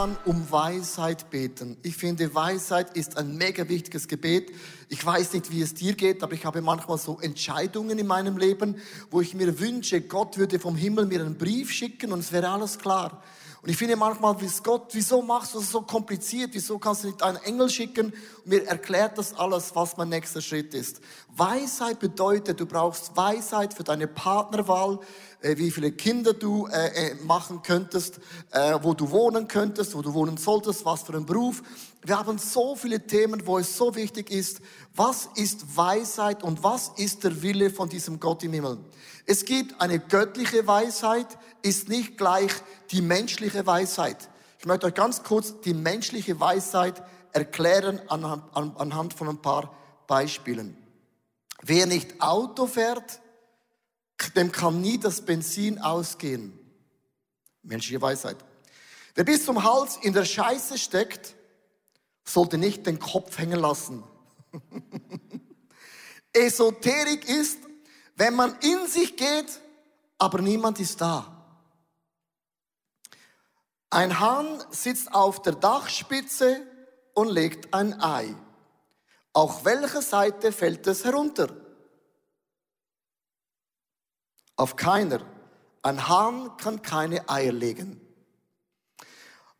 man um Weisheit beten. Ich finde, Weisheit ist ein mega wichtiges Gebet. Ich weiß nicht, wie es dir geht, aber ich habe manchmal so Entscheidungen in meinem Leben, wo ich mir wünsche, Gott würde vom Himmel mir einen Brief schicken und es wäre alles klar. Und ich finde manchmal, wie Gott, wieso machst du das so kompliziert? Wieso kannst du nicht einen Engel schicken und mir erklärt das alles, was mein nächster Schritt ist? Weisheit bedeutet, du brauchst Weisheit für deine Partnerwahl, äh, wie viele Kinder du äh, äh, machen könntest, äh, wo du wohnen könntest, wo du wohnen solltest, was für einen Beruf. Wir haben so viele Themen, wo es so wichtig ist, was ist Weisheit und was ist der Wille von diesem Gott im Himmel. Es gibt eine göttliche Weisheit, ist nicht gleich die menschliche Weisheit. Ich möchte euch ganz kurz die menschliche Weisheit erklären anhand, anhand von ein paar Beispielen. Wer nicht Auto fährt, dem kann nie das Benzin ausgehen. Menschliche Weisheit. Wer bis zum Hals in der Scheiße steckt, sollte nicht den Kopf hängen lassen. Esoterik ist, wenn man in sich geht, aber niemand ist da. Ein Hahn sitzt auf der Dachspitze und legt ein Ei. Auf welcher Seite fällt es herunter? Auf keiner. Ein Hahn kann keine Eier legen.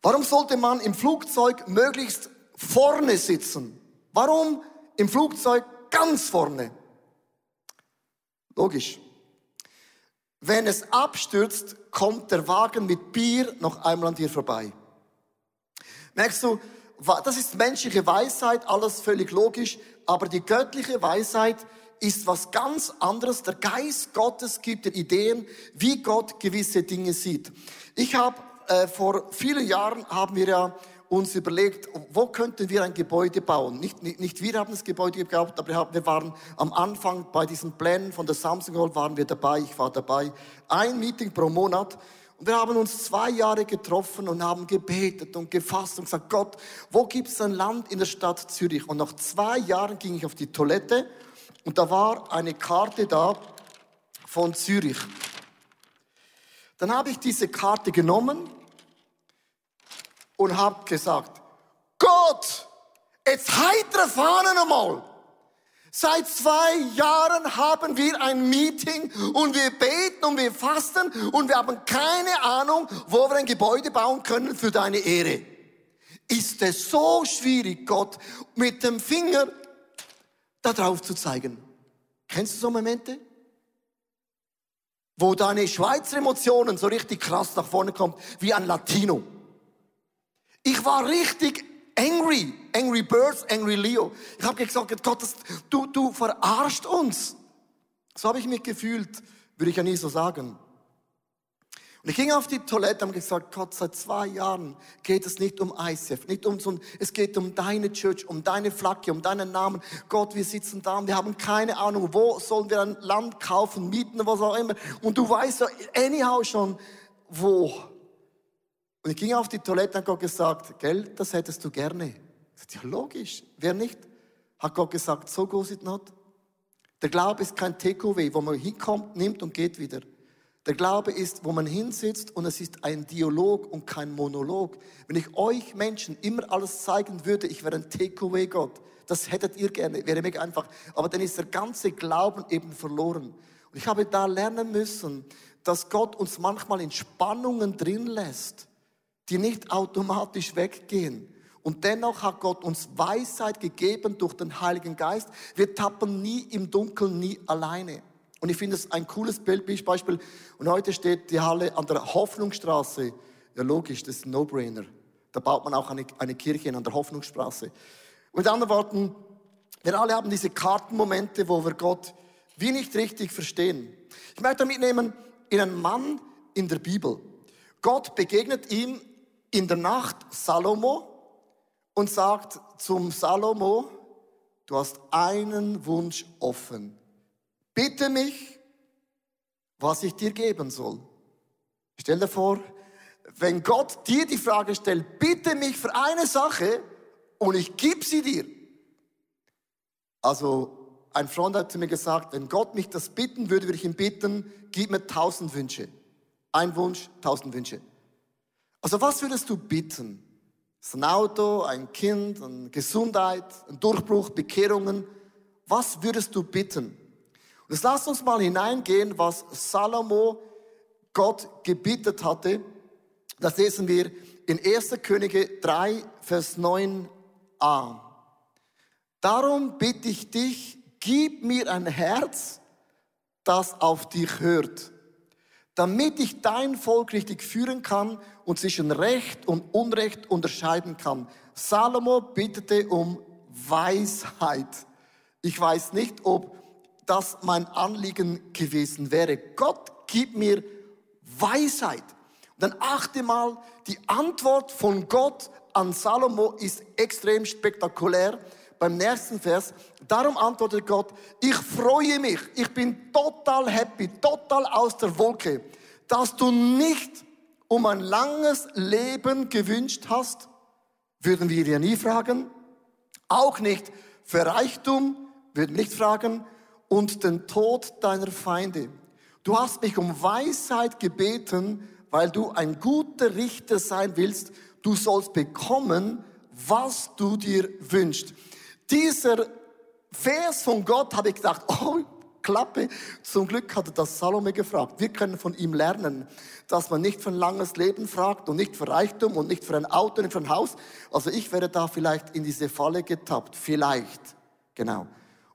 Warum sollte man im Flugzeug möglichst vorne sitzen? Warum im Flugzeug ganz vorne? Logisch. Wenn es abstürzt, kommt der Wagen mit Bier noch einmal an dir vorbei. Merkst du, das ist menschliche Weisheit, alles völlig logisch, aber die göttliche Weisheit ist was ganz anderes. Der Geist Gottes gibt dir Ideen, wie Gott gewisse Dinge sieht. Ich habe äh, vor vielen Jahren haben wir ja uns überlegt, wo könnten wir ein Gebäude bauen. Nicht, nicht, nicht wir haben das Gebäude gebaut, aber wir waren am Anfang bei diesen Plänen von der Samsung Hall waren wir dabei, ich war dabei. Ein Meeting pro Monat. Und wir haben uns zwei Jahre getroffen und haben gebetet und gefasst und gesagt, Gott, wo gibt es ein Land in der Stadt Zürich? Und nach zwei Jahren ging ich auf die Toilette und da war eine Karte da von Zürich. Dann habe ich diese Karte genommen und habe gesagt, Gott, jetzt heitere Fahnen einmal. Seit zwei Jahren haben wir ein Meeting und wir beten und wir fasten und wir haben keine Ahnung, wo wir ein Gebäude bauen können für deine Ehre. Ist es so schwierig, Gott mit dem Finger da drauf zu zeigen? Kennst du so Momente? Wo deine Schweizer Emotionen so richtig krass nach vorne kommen, wie ein Latino. Ich war richtig angry. Angry Birds, Angry Leo. Ich habe gesagt, Gott, du, du verarscht uns. So habe ich mich gefühlt, würde ich ja nie so sagen. Und ich ging auf die Toilette und gesagt, Gott, seit zwei Jahren geht es nicht um ICF, nicht um so, es geht um deine Church, um deine Flagge, um deinen Namen. Gott, wir sitzen da und wir haben keine Ahnung, wo sollen wir ein Land kaufen, mieten, was auch immer. Und du weißt ja anyhow schon, wo. Und ich ging auf die Toilette und Gott gesagt, gell, das hättest du gerne. Ich sagte, ja, logisch, wer nicht? Hat Gott gesagt, so goes it not. Der Glaube ist kein Takeaway, wo man hinkommt, nimmt und geht wieder. Der Glaube ist, wo man hinsitzt und es ist ein Dialog und kein Monolog. Wenn ich euch Menschen immer alles zeigen würde, ich wäre ein Takeaway Gott. Das hättet ihr gerne, wäre mega einfach. Aber dann ist der ganze Glauben eben verloren. Und ich habe da lernen müssen, dass Gott uns manchmal in Spannungen drin lässt die nicht automatisch weggehen. Und dennoch hat Gott uns Weisheit gegeben durch den Heiligen Geist. Wir tappen nie im Dunkeln, nie alleine. Und ich finde es ein cooles Beispiel. Und heute steht die Halle an der Hoffnungsstraße. Ja, logisch, das ist ein No-Brainer. Da baut man auch eine, eine Kirche an der Hoffnungsstraße. Mit anderen Worten, wir alle haben diese Kartenmomente, wo wir Gott wie nicht richtig verstehen. Ich möchte mitnehmen in einen Mann in der Bibel. Gott begegnet ihm in der Nacht Salomo und sagt zum Salomo, du hast einen Wunsch offen. Bitte mich, was ich dir geben soll. Stell dir vor, wenn Gott dir die Frage stellt, bitte mich für eine Sache und ich gebe sie dir. Also ein Freund hat zu mir gesagt, wenn Gott mich das bitten würde, würde ich ihn bitten, gib mir tausend Wünsche. Ein Wunsch, tausend Wünsche. Also was würdest du bitten? Ist ein Auto, ein Kind, eine Gesundheit, ein Durchbruch, Bekehrungen. Was würdest du bitten? Jetzt lasst uns mal hineingehen, was Salomo Gott gebietet hatte. Das lesen wir in 1. Könige 3, Vers 9a. Darum bitte ich dich, gib mir ein Herz, das auf dich hört, damit ich dein Volk richtig führen kann und zwischen Recht und Unrecht unterscheiden kann. Salomo bittete um Weisheit. Ich weiß nicht, ob das mein Anliegen gewesen wäre. Gott, gib mir Weisheit. Und dann achte mal, die Antwort von Gott an Salomo ist extrem spektakulär. Beim nächsten Vers, darum antwortet Gott, ich freue mich, ich bin total happy, total aus der Wolke, dass du nicht um ein langes Leben gewünscht hast, würden wir ja nie fragen, auch nicht für Reichtum, würden nicht fragen, und den Tod deiner Feinde. Du hast mich um Weisheit gebeten, weil du ein guter Richter sein willst. Du sollst bekommen, was du dir wünschst. Dieser Vers von Gott habe ich gedacht, oh, Klappe. Zum Glück hatte das Salome gefragt. Wir können von ihm lernen, dass man nicht für ein langes Leben fragt und nicht für Reichtum und nicht für ein Auto, nicht für ein Haus. Also ich wäre da vielleicht in diese Falle getappt. Vielleicht. Genau.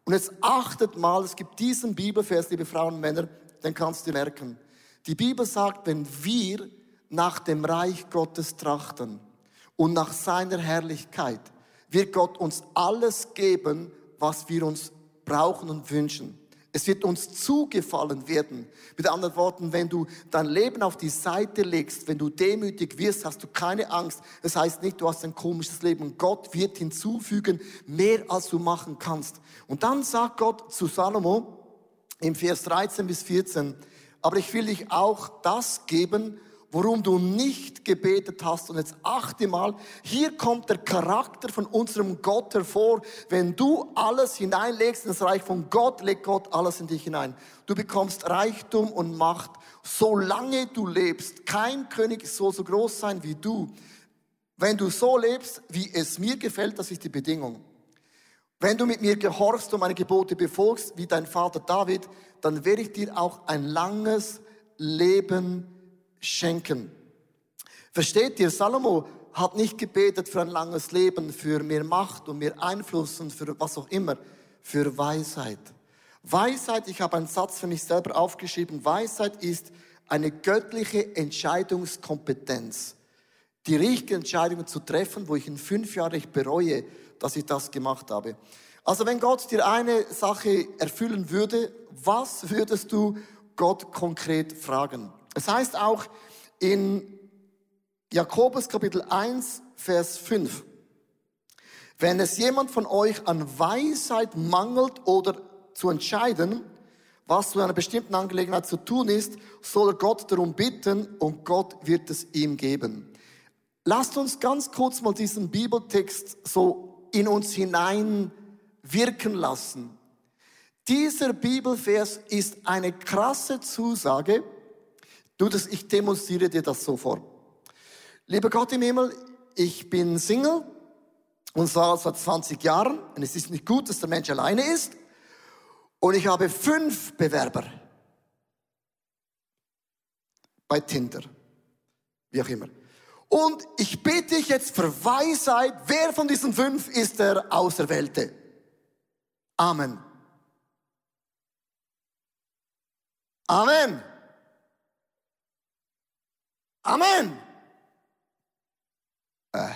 Und jetzt achtet mal, es gibt diesen Bibelvers, liebe Frauen und Männer, den kannst du merken. Die Bibel sagt, wenn wir nach dem Reich Gottes trachten und nach seiner Herrlichkeit, wird Gott uns alles geben, was wir uns brauchen und wünschen. Es wird uns zugefallen werden. Mit anderen Worten, wenn du dein Leben auf die Seite legst, wenn du demütig wirst, hast du keine Angst. Das heißt nicht, du hast ein komisches Leben. Gott wird hinzufügen, mehr als du machen kannst. Und dann sagt Gott zu Salomo im Vers 13 bis 14, aber ich will dich auch das geben, worum du nicht gebetet hast. Und jetzt achte mal, hier kommt der Charakter von unserem Gott hervor. Wenn du alles hineinlegst in das Reich von Gott, legt Gott alles in dich hinein. Du bekommst Reichtum und Macht, solange du lebst. Kein König soll so groß sein wie du. Wenn du so lebst, wie es mir gefällt, das ist die Bedingung. Wenn du mit mir gehorchst und meine Gebote befolgst, wie dein Vater David, dann werde ich dir auch ein langes Leben schenken. Versteht ihr, Salomo hat nicht gebetet für ein langes Leben, für mehr Macht und mehr Einfluss und für was auch immer, für Weisheit. Weisheit, ich habe einen Satz für mich selber aufgeschrieben, Weisheit ist eine göttliche Entscheidungskompetenz. Die richtige Entscheidungen zu treffen, wo ich in fünf Jahren ich bereue, dass ich das gemacht habe. Also wenn Gott dir eine Sache erfüllen würde, was würdest du Gott konkret fragen? Es heißt auch in Jakobus Kapitel 1, Vers 5, wenn es jemand von euch an Weisheit mangelt oder zu entscheiden, was zu einer bestimmten Angelegenheit zu tun ist, soll er Gott darum bitten und Gott wird es ihm geben. Lasst uns ganz kurz mal diesen Bibeltext so in uns hinein wirken lassen. Dieser Bibelvers ist eine krasse Zusage, Du, das, ich demonstriere dir das so vor. Lieber Gott im Himmel, ich bin Single und zwar seit 20 Jahren und es ist nicht gut, dass der Mensch alleine ist und ich habe fünf Bewerber bei Tinder, wie auch immer. Und ich bitte dich jetzt für Weisheit, wer von diesen fünf ist der Auserwählte? Amen. Amen. Amen. Äh.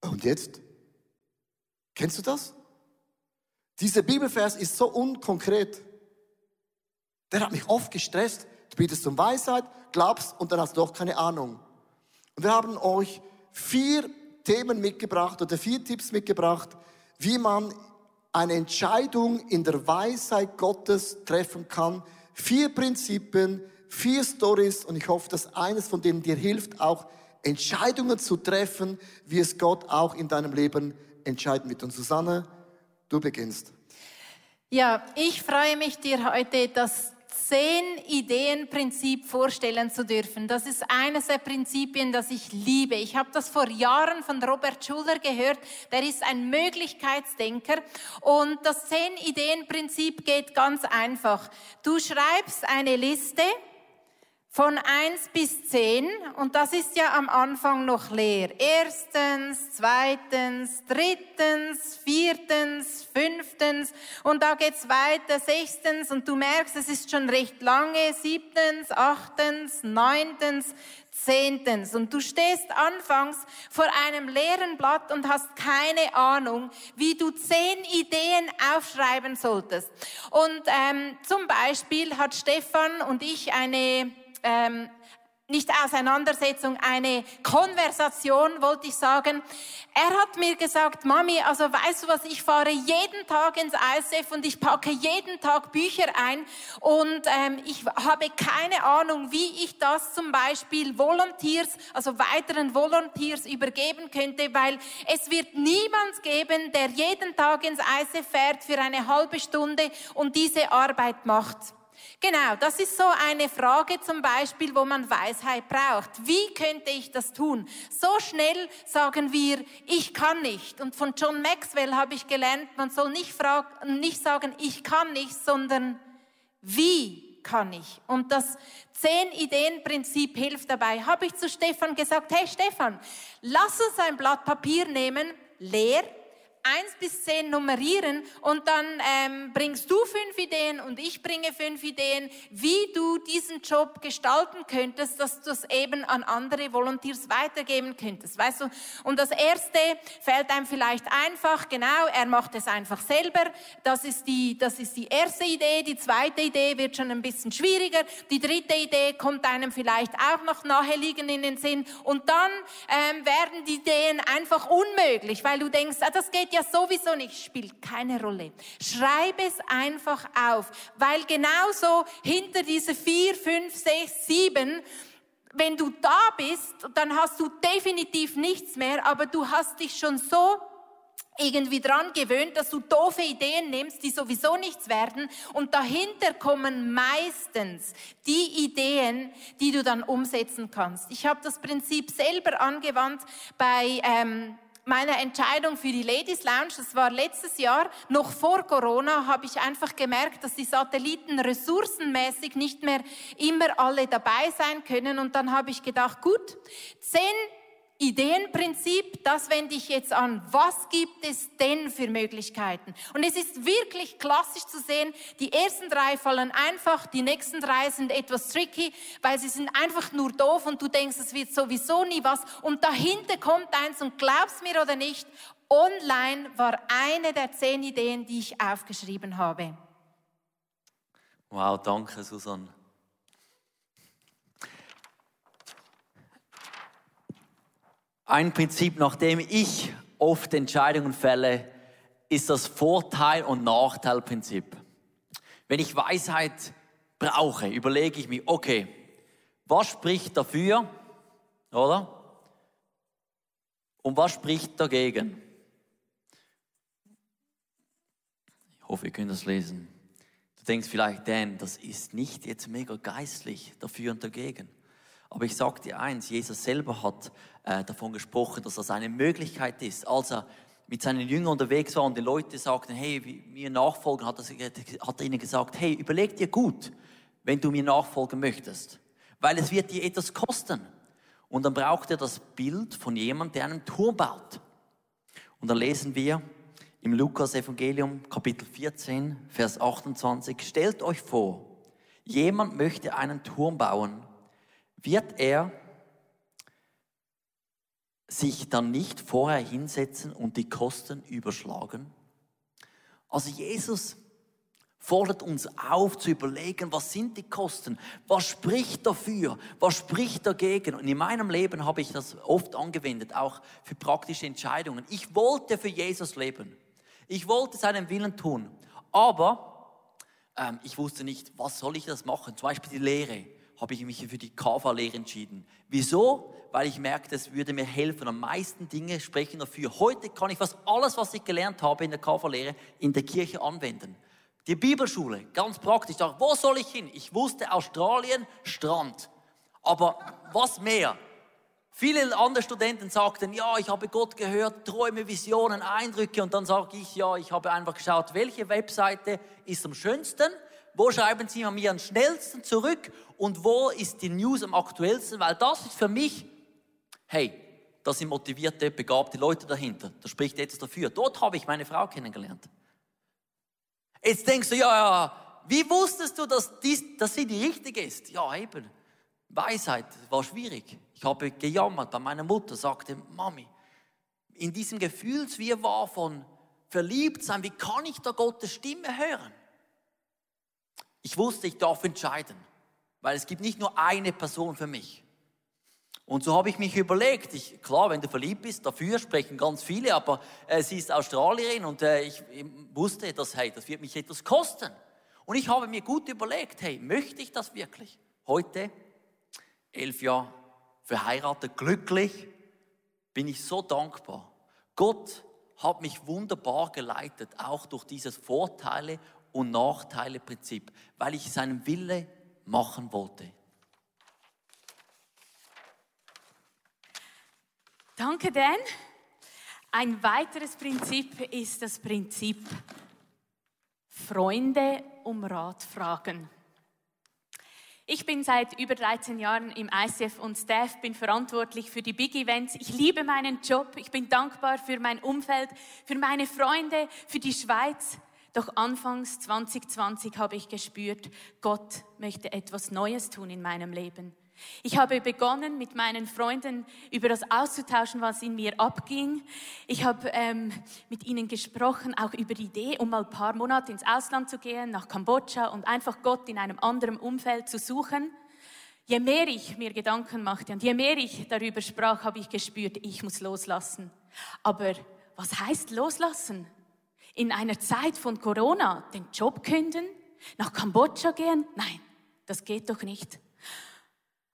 Und jetzt? Kennst du das? Dieser Bibelvers ist so unkonkret. Der hat mich oft gestresst. Du bietest um Weisheit, glaubst und dann hast du doch keine Ahnung. Und wir haben euch vier Themen mitgebracht oder vier Tipps mitgebracht, wie man eine Entscheidung in der Weisheit Gottes treffen kann. Vier Prinzipien, vier Stories und ich hoffe, dass eines von denen dir hilft, auch Entscheidungen zu treffen, wie es Gott auch in deinem Leben entscheiden wird. Und Susanne, du beginnst. Ja, ich freue mich, dir heute das Zehn-Ideen-Prinzip vorstellen zu dürfen. Das ist eines der Prinzipien, das ich liebe. Ich habe das vor Jahren von Robert Schuller gehört. Der ist ein Möglichkeitsdenker. Und das Zehn-Ideen-Prinzip geht ganz einfach. Du schreibst eine Liste von eins bis zehn und das ist ja am Anfang noch leer. Erstens, zweitens, drittens, viertens, fünftens und da geht's weiter, sechstens und du merkst, es ist schon recht lange, siebtens, achtens, neuntens, zehntens und du stehst anfangs vor einem leeren Blatt und hast keine Ahnung, wie du zehn Ideen aufschreiben solltest. Und ähm, zum Beispiel hat Stefan und ich eine ähm, nicht Auseinandersetzung, eine Konversation, wollte ich sagen. Er hat mir gesagt, Mami, also weißt du was, ich fahre jeden Tag ins ISF und ich packe jeden Tag Bücher ein und ähm, ich habe keine Ahnung, wie ich das zum Beispiel Volunteers, also weiteren Volunteers übergeben könnte, weil es wird niemand geben, der jeden Tag ins ISF fährt für eine halbe Stunde und diese Arbeit macht. Genau, das ist so eine Frage zum Beispiel, wo man Weisheit braucht. Wie könnte ich das tun? So schnell sagen wir, ich kann nicht. Und von John Maxwell habe ich gelernt, man soll nicht, fragen, nicht sagen, ich kann nicht, sondern wie kann ich? Und das Zehn-Ideen-Prinzip hilft dabei. Habe ich zu Stefan gesagt, hey Stefan, lass uns ein Blatt Papier nehmen, leer, 1 bis 10 nummerieren und dann ähm, bringst du fünf Ideen und ich bringe fünf Ideen, wie du diesen Job gestalten könntest, dass du es eben an andere Volunteers weitergeben könntest. Weißt du? Und das erste fällt einem vielleicht einfach, genau, er macht es einfach selber. Das ist die, das ist die erste Idee. Die zweite Idee wird schon ein bisschen schwieriger. Die dritte Idee kommt einem vielleicht auch noch naheliegend in den Sinn. Und dann ähm, werden die Ideen einfach unmöglich, weil du denkst, ah, das geht ja ja sowieso nicht, spielt keine Rolle. Schreib es einfach auf, weil genauso hinter diese vier, fünf, sechs, sieben wenn du da bist, dann hast du definitiv nichts mehr, aber du hast dich schon so irgendwie dran gewöhnt, dass du doofe Ideen nimmst, die sowieso nichts werden. Und dahinter kommen meistens die Ideen, die du dann umsetzen kannst. Ich habe das Prinzip selber angewandt bei ähm, meiner Entscheidung für die Ladies Lounge, das war letztes Jahr, noch vor Corona, habe ich einfach gemerkt, dass die Satelliten ressourcenmäßig nicht mehr immer alle dabei sein können. Und dann habe ich gedacht, gut, zehn Ideenprinzip, das wende ich jetzt an. Was gibt es denn für Möglichkeiten? Und es ist wirklich klassisch zu sehen, die ersten drei fallen einfach, die nächsten drei sind etwas tricky, weil sie sind einfach nur doof und du denkst, es wird sowieso nie was. Und dahinter kommt eins und glaubst mir oder nicht, online war eine der zehn Ideen, die ich aufgeschrieben habe. Wow, danke Susanne. Ein Prinzip, nach dem ich oft Entscheidungen fälle, ist das Vorteil- und Nachteilprinzip. Wenn ich Weisheit brauche, überlege ich mir, okay, was spricht dafür, oder? Und was spricht dagegen? Ich hoffe, ihr könnt das lesen. Du denkst vielleicht, Dan, das ist nicht jetzt mega geistlich, dafür und dagegen. Aber ich sage dir eins, Jesus selber hat äh, davon gesprochen, dass das eine Möglichkeit ist. Als er mit seinen Jüngern unterwegs war und die Leute sagten, hey, mir nachfolgen, hat er, hat er ihnen gesagt, hey, überleg dir gut, wenn du mir nachfolgen möchtest. Weil es wird dir etwas kosten. Und dann braucht er das Bild von jemandem, der einen Turm baut. Und dann lesen wir im Lukas Evangelium Kapitel 14, Vers 28, stellt euch vor, jemand möchte einen Turm bauen wird er sich dann nicht vorher hinsetzen und die Kosten überschlagen? Also Jesus fordert uns auf zu überlegen, was sind die Kosten, was spricht dafür, was spricht dagegen. Und in meinem Leben habe ich das oft angewendet, auch für praktische Entscheidungen. Ich wollte für Jesus leben. Ich wollte seinen Willen tun. Aber ähm, ich wusste nicht, was soll ich das machen? Zum Beispiel die Lehre habe ich mich für die KV-Lehre entschieden. Wieso? Weil ich merkte, es würde mir helfen. Am meisten Dinge sprechen dafür. Heute kann ich fast alles, was ich gelernt habe in der KV-Lehre, in der Kirche anwenden. Die Bibelschule, ganz praktisch. Wo soll ich hin? Ich wusste Australien, Strand. Aber was mehr? Viele andere Studenten sagten, ja, ich habe Gott gehört, Träume, Visionen, Eindrücke. Und dann sage ich, ja, ich habe einfach geschaut, welche Webseite ist am schönsten, wo schreiben Sie mir am schnellsten zurück und wo ist die News am aktuellsten, weil das ist für mich, hey, da sind motivierte, begabte Leute dahinter. Da spricht etwas dafür. Dort habe ich meine Frau kennengelernt. Jetzt denkst du, ja, ja, wie wusstest du, dass, dies, dass sie die richtige ist? Ja, eben. Weisheit war schwierig. Ich habe gejammert bei meiner Mutter, sagte, Mami, in diesem Gefühlswirrwarr von verliebt sein, wie kann ich da Gottes Stimme hören? Ich wusste, ich darf entscheiden, weil es gibt nicht nur eine Person für mich. Und so habe ich mich überlegt, ich, klar, wenn du verliebt bist, dafür sprechen ganz viele, aber äh, sie ist Australierin und äh, ich, wusste, dass, hey, das wird mich etwas kosten. Und ich habe mir gut überlegt, hey, möchte ich das wirklich? Heute elf Jahre verheiratet, glücklich, bin ich so dankbar. Gott hat mich wunderbar geleitet, auch durch dieses Vorteile- und Nachteile-Prinzip, weil ich seinen Wille machen wollte. Danke, Dan. Ein weiteres Prinzip ist das Prinzip Freunde um Rat fragen. Ich bin seit über 13 Jahren im ICF und Staff, bin verantwortlich für die Big Events. Ich liebe meinen Job. Ich bin dankbar für mein Umfeld, für meine Freunde, für die Schweiz. Doch anfangs 2020 habe ich gespürt, Gott möchte etwas Neues tun in meinem Leben. Ich habe begonnen, mit meinen Freunden über das auszutauschen, was in mir abging. Ich habe ähm, mit ihnen gesprochen, auch über die Idee, um mal ein paar Monate ins Ausland zu gehen, nach Kambodscha und einfach Gott in einem anderen Umfeld zu suchen. Je mehr ich mir Gedanken machte und je mehr ich darüber sprach, habe ich gespürt, ich muss loslassen. Aber was heißt loslassen? In einer Zeit von Corona den Job künden, nach Kambodscha gehen? Nein, das geht doch nicht.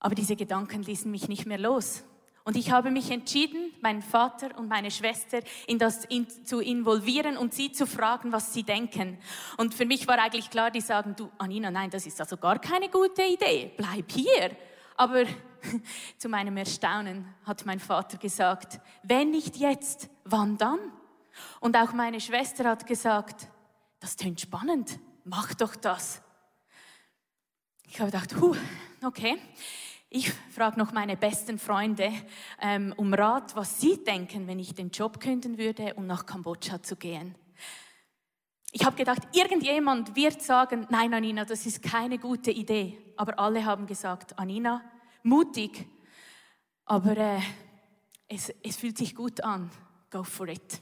Aber diese Gedanken ließen mich nicht mehr los. Und ich habe mich entschieden, meinen Vater und meine Schwester in das in, zu involvieren und sie zu fragen, was sie denken. Und für mich war eigentlich klar, die sagen, du, Anina, nein, das ist also gar keine gute Idee. Bleib hier. Aber zu meinem Erstaunen hat mein Vater gesagt, wenn nicht jetzt, wann dann? Und auch meine Schwester hat gesagt, das klingt spannend, mach doch das. Ich habe gedacht, huh, okay. Ich frage noch meine besten Freunde ähm, um Rat, was sie denken, wenn ich den Job künden würde, um nach Kambodscha zu gehen. Ich habe gedacht, irgendjemand wird sagen, nein, Anina, das ist keine gute Idee. Aber alle haben gesagt, Anina, mutig, aber äh, es, es fühlt sich gut an. Go for it.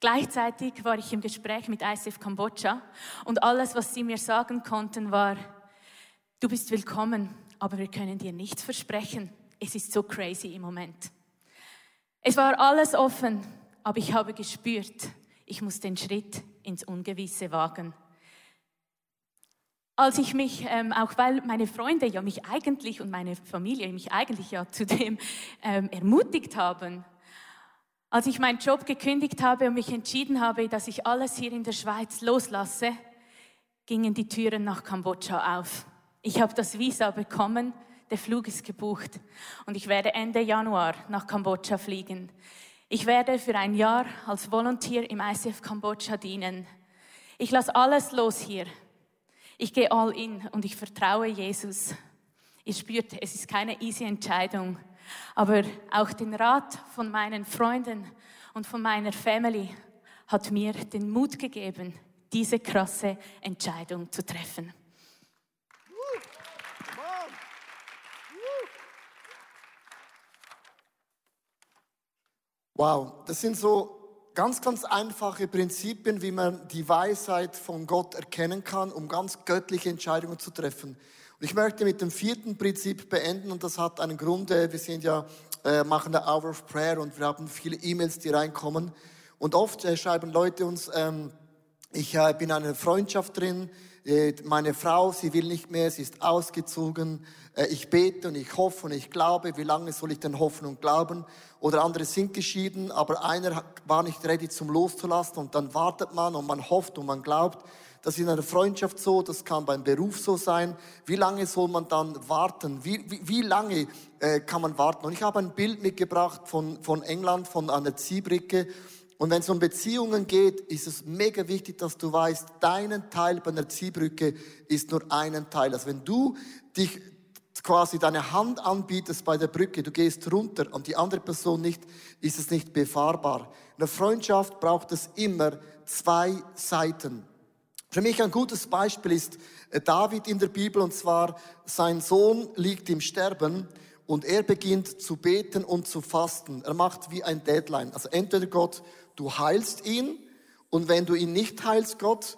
Gleichzeitig war ich im Gespräch mit ICF Kambodscha und alles, was sie mir sagen konnten, war, du bist willkommen aber wir können dir nichts versprechen. Es ist so crazy im Moment. Es war alles offen, aber ich habe gespürt, ich muss den Schritt ins Ungewisse wagen. Als ich mich, ähm, auch weil meine Freunde ja mich eigentlich und meine Familie mich eigentlich ja zu ähm, ermutigt haben, als ich meinen Job gekündigt habe und mich entschieden habe, dass ich alles hier in der Schweiz loslasse, gingen die Türen nach Kambodscha auf. Ich habe das Visa bekommen, der Flug ist gebucht und ich werde Ende Januar nach Kambodscha fliegen. Ich werde für ein Jahr als Volunteer im ICF Kambodscha dienen. Ich lasse alles los hier. Ich gehe all in und ich vertraue Jesus. Ihr spürt, es ist keine easy Entscheidung, aber auch den Rat von meinen Freunden und von meiner Family hat mir den Mut gegeben, diese krasse Entscheidung zu treffen. Wow, das sind so ganz, ganz einfache Prinzipien, wie man die Weisheit von Gott erkennen kann, um ganz göttliche Entscheidungen zu treffen. Und ich möchte mit dem vierten Prinzip beenden und das hat einen Grund. Äh, wir sind ja, äh, machen der Hour of Prayer und wir haben viele E-Mails, die reinkommen. Und oft äh, schreiben Leute uns, ähm, ich bin in einer Freundschaft drin, meine Frau, sie will nicht mehr, sie ist ausgezogen, ich bete und ich hoffe und ich glaube, wie lange soll ich denn hoffen und glauben? Oder andere sind geschieden, aber einer war nicht ready zum loszulassen und dann wartet man und man hofft und man glaubt. Das ist in einer Freundschaft so, das kann beim Beruf so sein. Wie lange soll man dann warten? Wie, wie, wie lange äh, kann man warten? Und ich habe ein Bild mitgebracht von, von England, von einer Ziehbricke. Und wenn es um Beziehungen geht, ist es mega wichtig, dass du weißt, deinen Teil bei einer Ziehbrücke ist nur einen Teil. Also wenn du dich quasi deine Hand anbietest bei der Brücke, du gehst runter und die andere Person nicht, ist es nicht befahrbar. In der Freundschaft braucht es immer zwei Seiten. Für mich ein gutes Beispiel ist äh, David in der Bibel und zwar sein Sohn liegt im Sterben und er beginnt zu beten und zu fasten. Er macht wie ein Deadline. Also entweder Gott, du heilst ihn und wenn du ihn nicht heilst, Gott,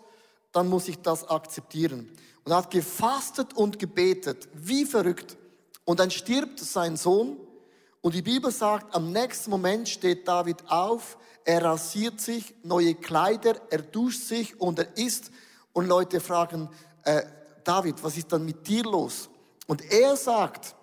dann muss ich das akzeptieren. Und er hat gefastet und gebetet, wie verrückt. Und dann stirbt sein Sohn und die Bibel sagt, am nächsten Moment steht David auf, er rasiert sich, neue Kleider, er duscht sich und er isst. Und Leute fragen, äh, David, was ist dann mit dir los? Und er sagt,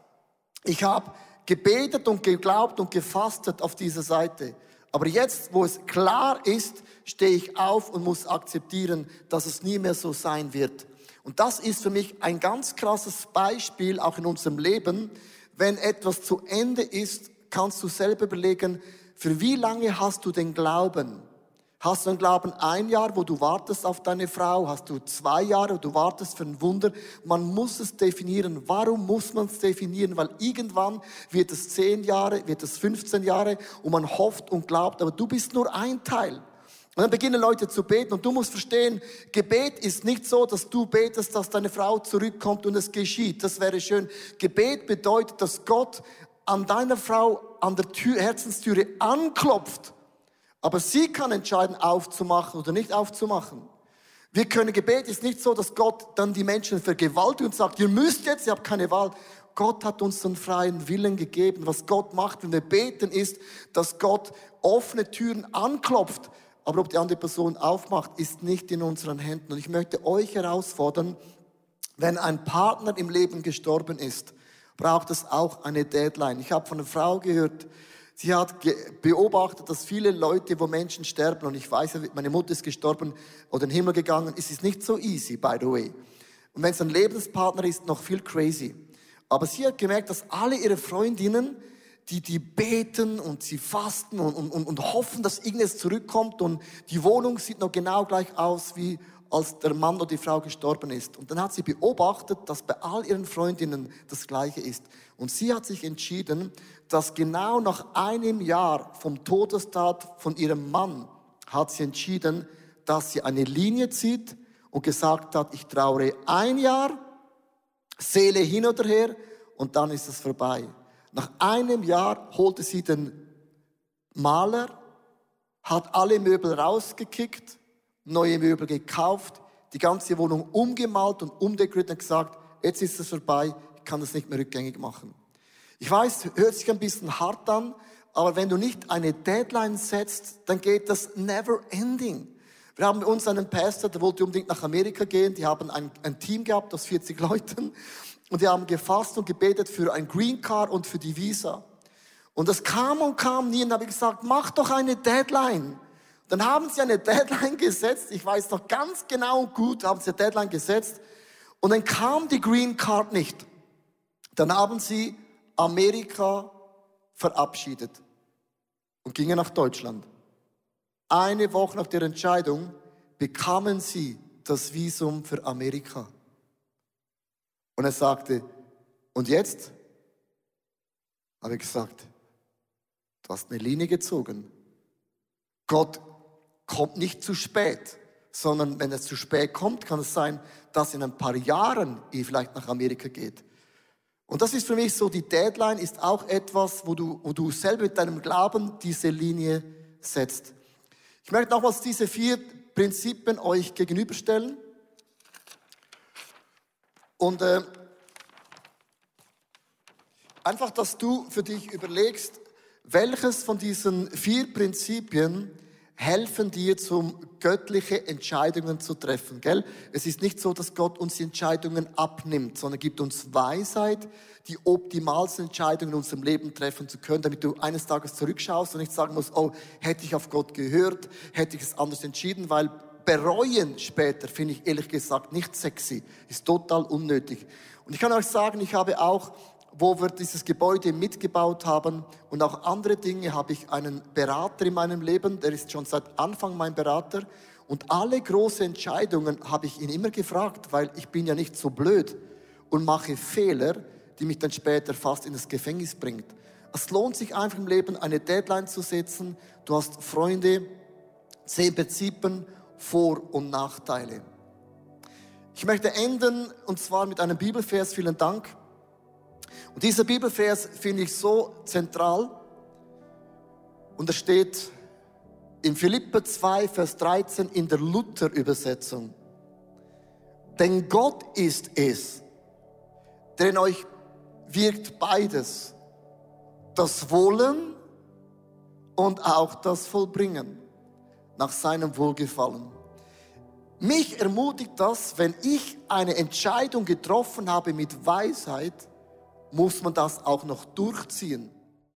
ich habe gebetet und geglaubt und gefastet auf dieser Seite. Aber jetzt, wo es klar ist, stehe ich auf und muss akzeptieren, dass es nie mehr so sein wird. Und das ist für mich ein ganz krasses Beispiel, auch in unserem Leben. Wenn etwas zu Ende ist, kannst du selber überlegen, für wie lange hast du den Glauben? Hast du den Glauben ein Jahr, wo du wartest auf deine Frau? Hast du zwei Jahre, wo du wartest für ein Wunder? Man muss es definieren. Warum muss man es definieren? Weil irgendwann wird es zehn Jahre, wird es 15 Jahre und man hofft und glaubt, aber du bist nur ein Teil. Und dann beginnen Leute zu beten und du musst verstehen, Gebet ist nicht so, dass du betest, dass deine Frau zurückkommt und es geschieht. Das wäre schön. Gebet bedeutet, dass Gott an deiner Frau an der Tür, Herzenstüre anklopft, aber sie kann entscheiden, aufzumachen oder nicht aufzumachen. Wir können, Gebet ist nicht so, dass Gott dann die Menschen vergewaltigt und sagt, ihr müsst jetzt, ihr habt keine Wahl. Gott hat uns den freien Willen gegeben. Was Gott macht, wenn wir beten, ist, dass Gott offene Türen anklopft. Aber ob die andere Person aufmacht, ist nicht in unseren Händen. Und ich möchte euch herausfordern, wenn ein Partner im Leben gestorben ist, braucht es auch eine Deadline. Ich habe von einer Frau gehört, sie hat beobachtet, dass viele Leute, wo Menschen sterben, und ich weiß, meine Mutter ist gestorben oder in den Himmel gegangen, es ist nicht so easy, by the way. Und wenn es ein Lebenspartner ist, noch viel crazy. Aber sie hat gemerkt, dass alle ihre Freundinnen, die, die beten und sie fasten und, und, und hoffen, dass irgendwas zurückkommt und die Wohnung sieht noch genau gleich aus wie als der Mann oder die Frau gestorben ist. Und dann hat sie beobachtet, dass bei all ihren Freundinnen das Gleiche ist. Und sie hat sich entschieden, dass genau nach einem Jahr vom Todestat von ihrem Mann hat sie entschieden, dass sie eine Linie zieht und gesagt hat, ich traure ein Jahr, Seele hin oder her und dann ist es vorbei. Nach einem Jahr holte sie den Maler, hat alle Möbel rausgekickt, neue Möbel gekauft, die ganze Wohnung umgemalt und umdekoriert und gesagt, jetzt ist es vorbei, ich kann das nicht mehr rückgängig machen. Ich weiß, hört sich ein bisschen hart an, aber wenn du nicht eine Deadline setzt, dann geht das never ending. Wir haben bei uns einen Pastor, der wollte unbedingt nach Amerika gehen. Die haben ein, ein Team gehabt aus 40 Leuten und die haben gefasst und gebetet für ein Green Card und für die Visa. Und das kam und kam nie und habe ich gesagt, mach doch eine Deadline. Dann haben sie eine Deadline gesetzt. Ich weiß noch ganz genau und gut, haben sie eine Deadline gesetzt. Und dann kam die Green Card nicht. Dann haben sie Amerika verabschiedet und gingen nach Deutschland. Eine Woche nach der Entscheidung bekamen sie das Visum für Amerika. Und er sagte, und jetzt? Habe ich gesagt, du hast eine Linie gezogen. Gott kommt nicht zu spät, sondern wenn es zu spät kommt, kann es sein, dass in ein paar Jahren ihr vielleicht nach Amerika geht. Und das ist für mich so, die Deadline ist auch etwas, wo du, wo du selber mit deinem Glauben diese Linie setzt. Ich möchte nochmals diese vier Prinzipien euch gegenüberstellen. Und äh, einfach, dass du für dich überlegst, welches von diesen vier Prinzipien helfen dir, zum göttliche Entscheidungen zu treffen, gell? Es ist nicht so, dass Gott uns die Entscheidungen abnimmt, sondern gibt uns Weisheit, die optimalsten Entscheidungen in unserem Leben treffen zu können, damit du eines Tages zurückschaust und nicht sagen musst, oh, hätte ich auf Gott gehört, hätte ich es anders entschieden, weil bereuen später finde ich ehrlich gesagt nicht sexy, ist total unnötig. Und ich kann euch sagen, ich habe auch wo wir dieses Gebäude mitgebaut haben und auch andere Dinge, habe ich einen Berater in meinem Leben, der ist schon seit Anfang mein Berater. Und alle großen Entscheidungen habe ich ihn immer gefragt, weil ich bin ja nicht so blöd und mache Fehler, die mich dann später fast in das Gefängnis bringt. Es lohnt sich einfach im Leben, eine Deadline zu setzen. Du hast Freunde, zehn Prinzipien, Vor- und Nachteile. Ich möchte enden und zwar mit einem Bibelvers. Vielen Dank. Und dieser Bibelvers finde ich so zentral. Und er steht in Philippe 2, Vers 13 in der Luther-Übersetzung. Denn Gott ist es, der in euch wirkt beides. Das Wollen und auch das Vollbringen nach seinem Wohlgefallen. Mich ermutigt das, wenn ich eine Entscheidung getroffen habe mit Weisheit, muss man das auch noch durchziehen.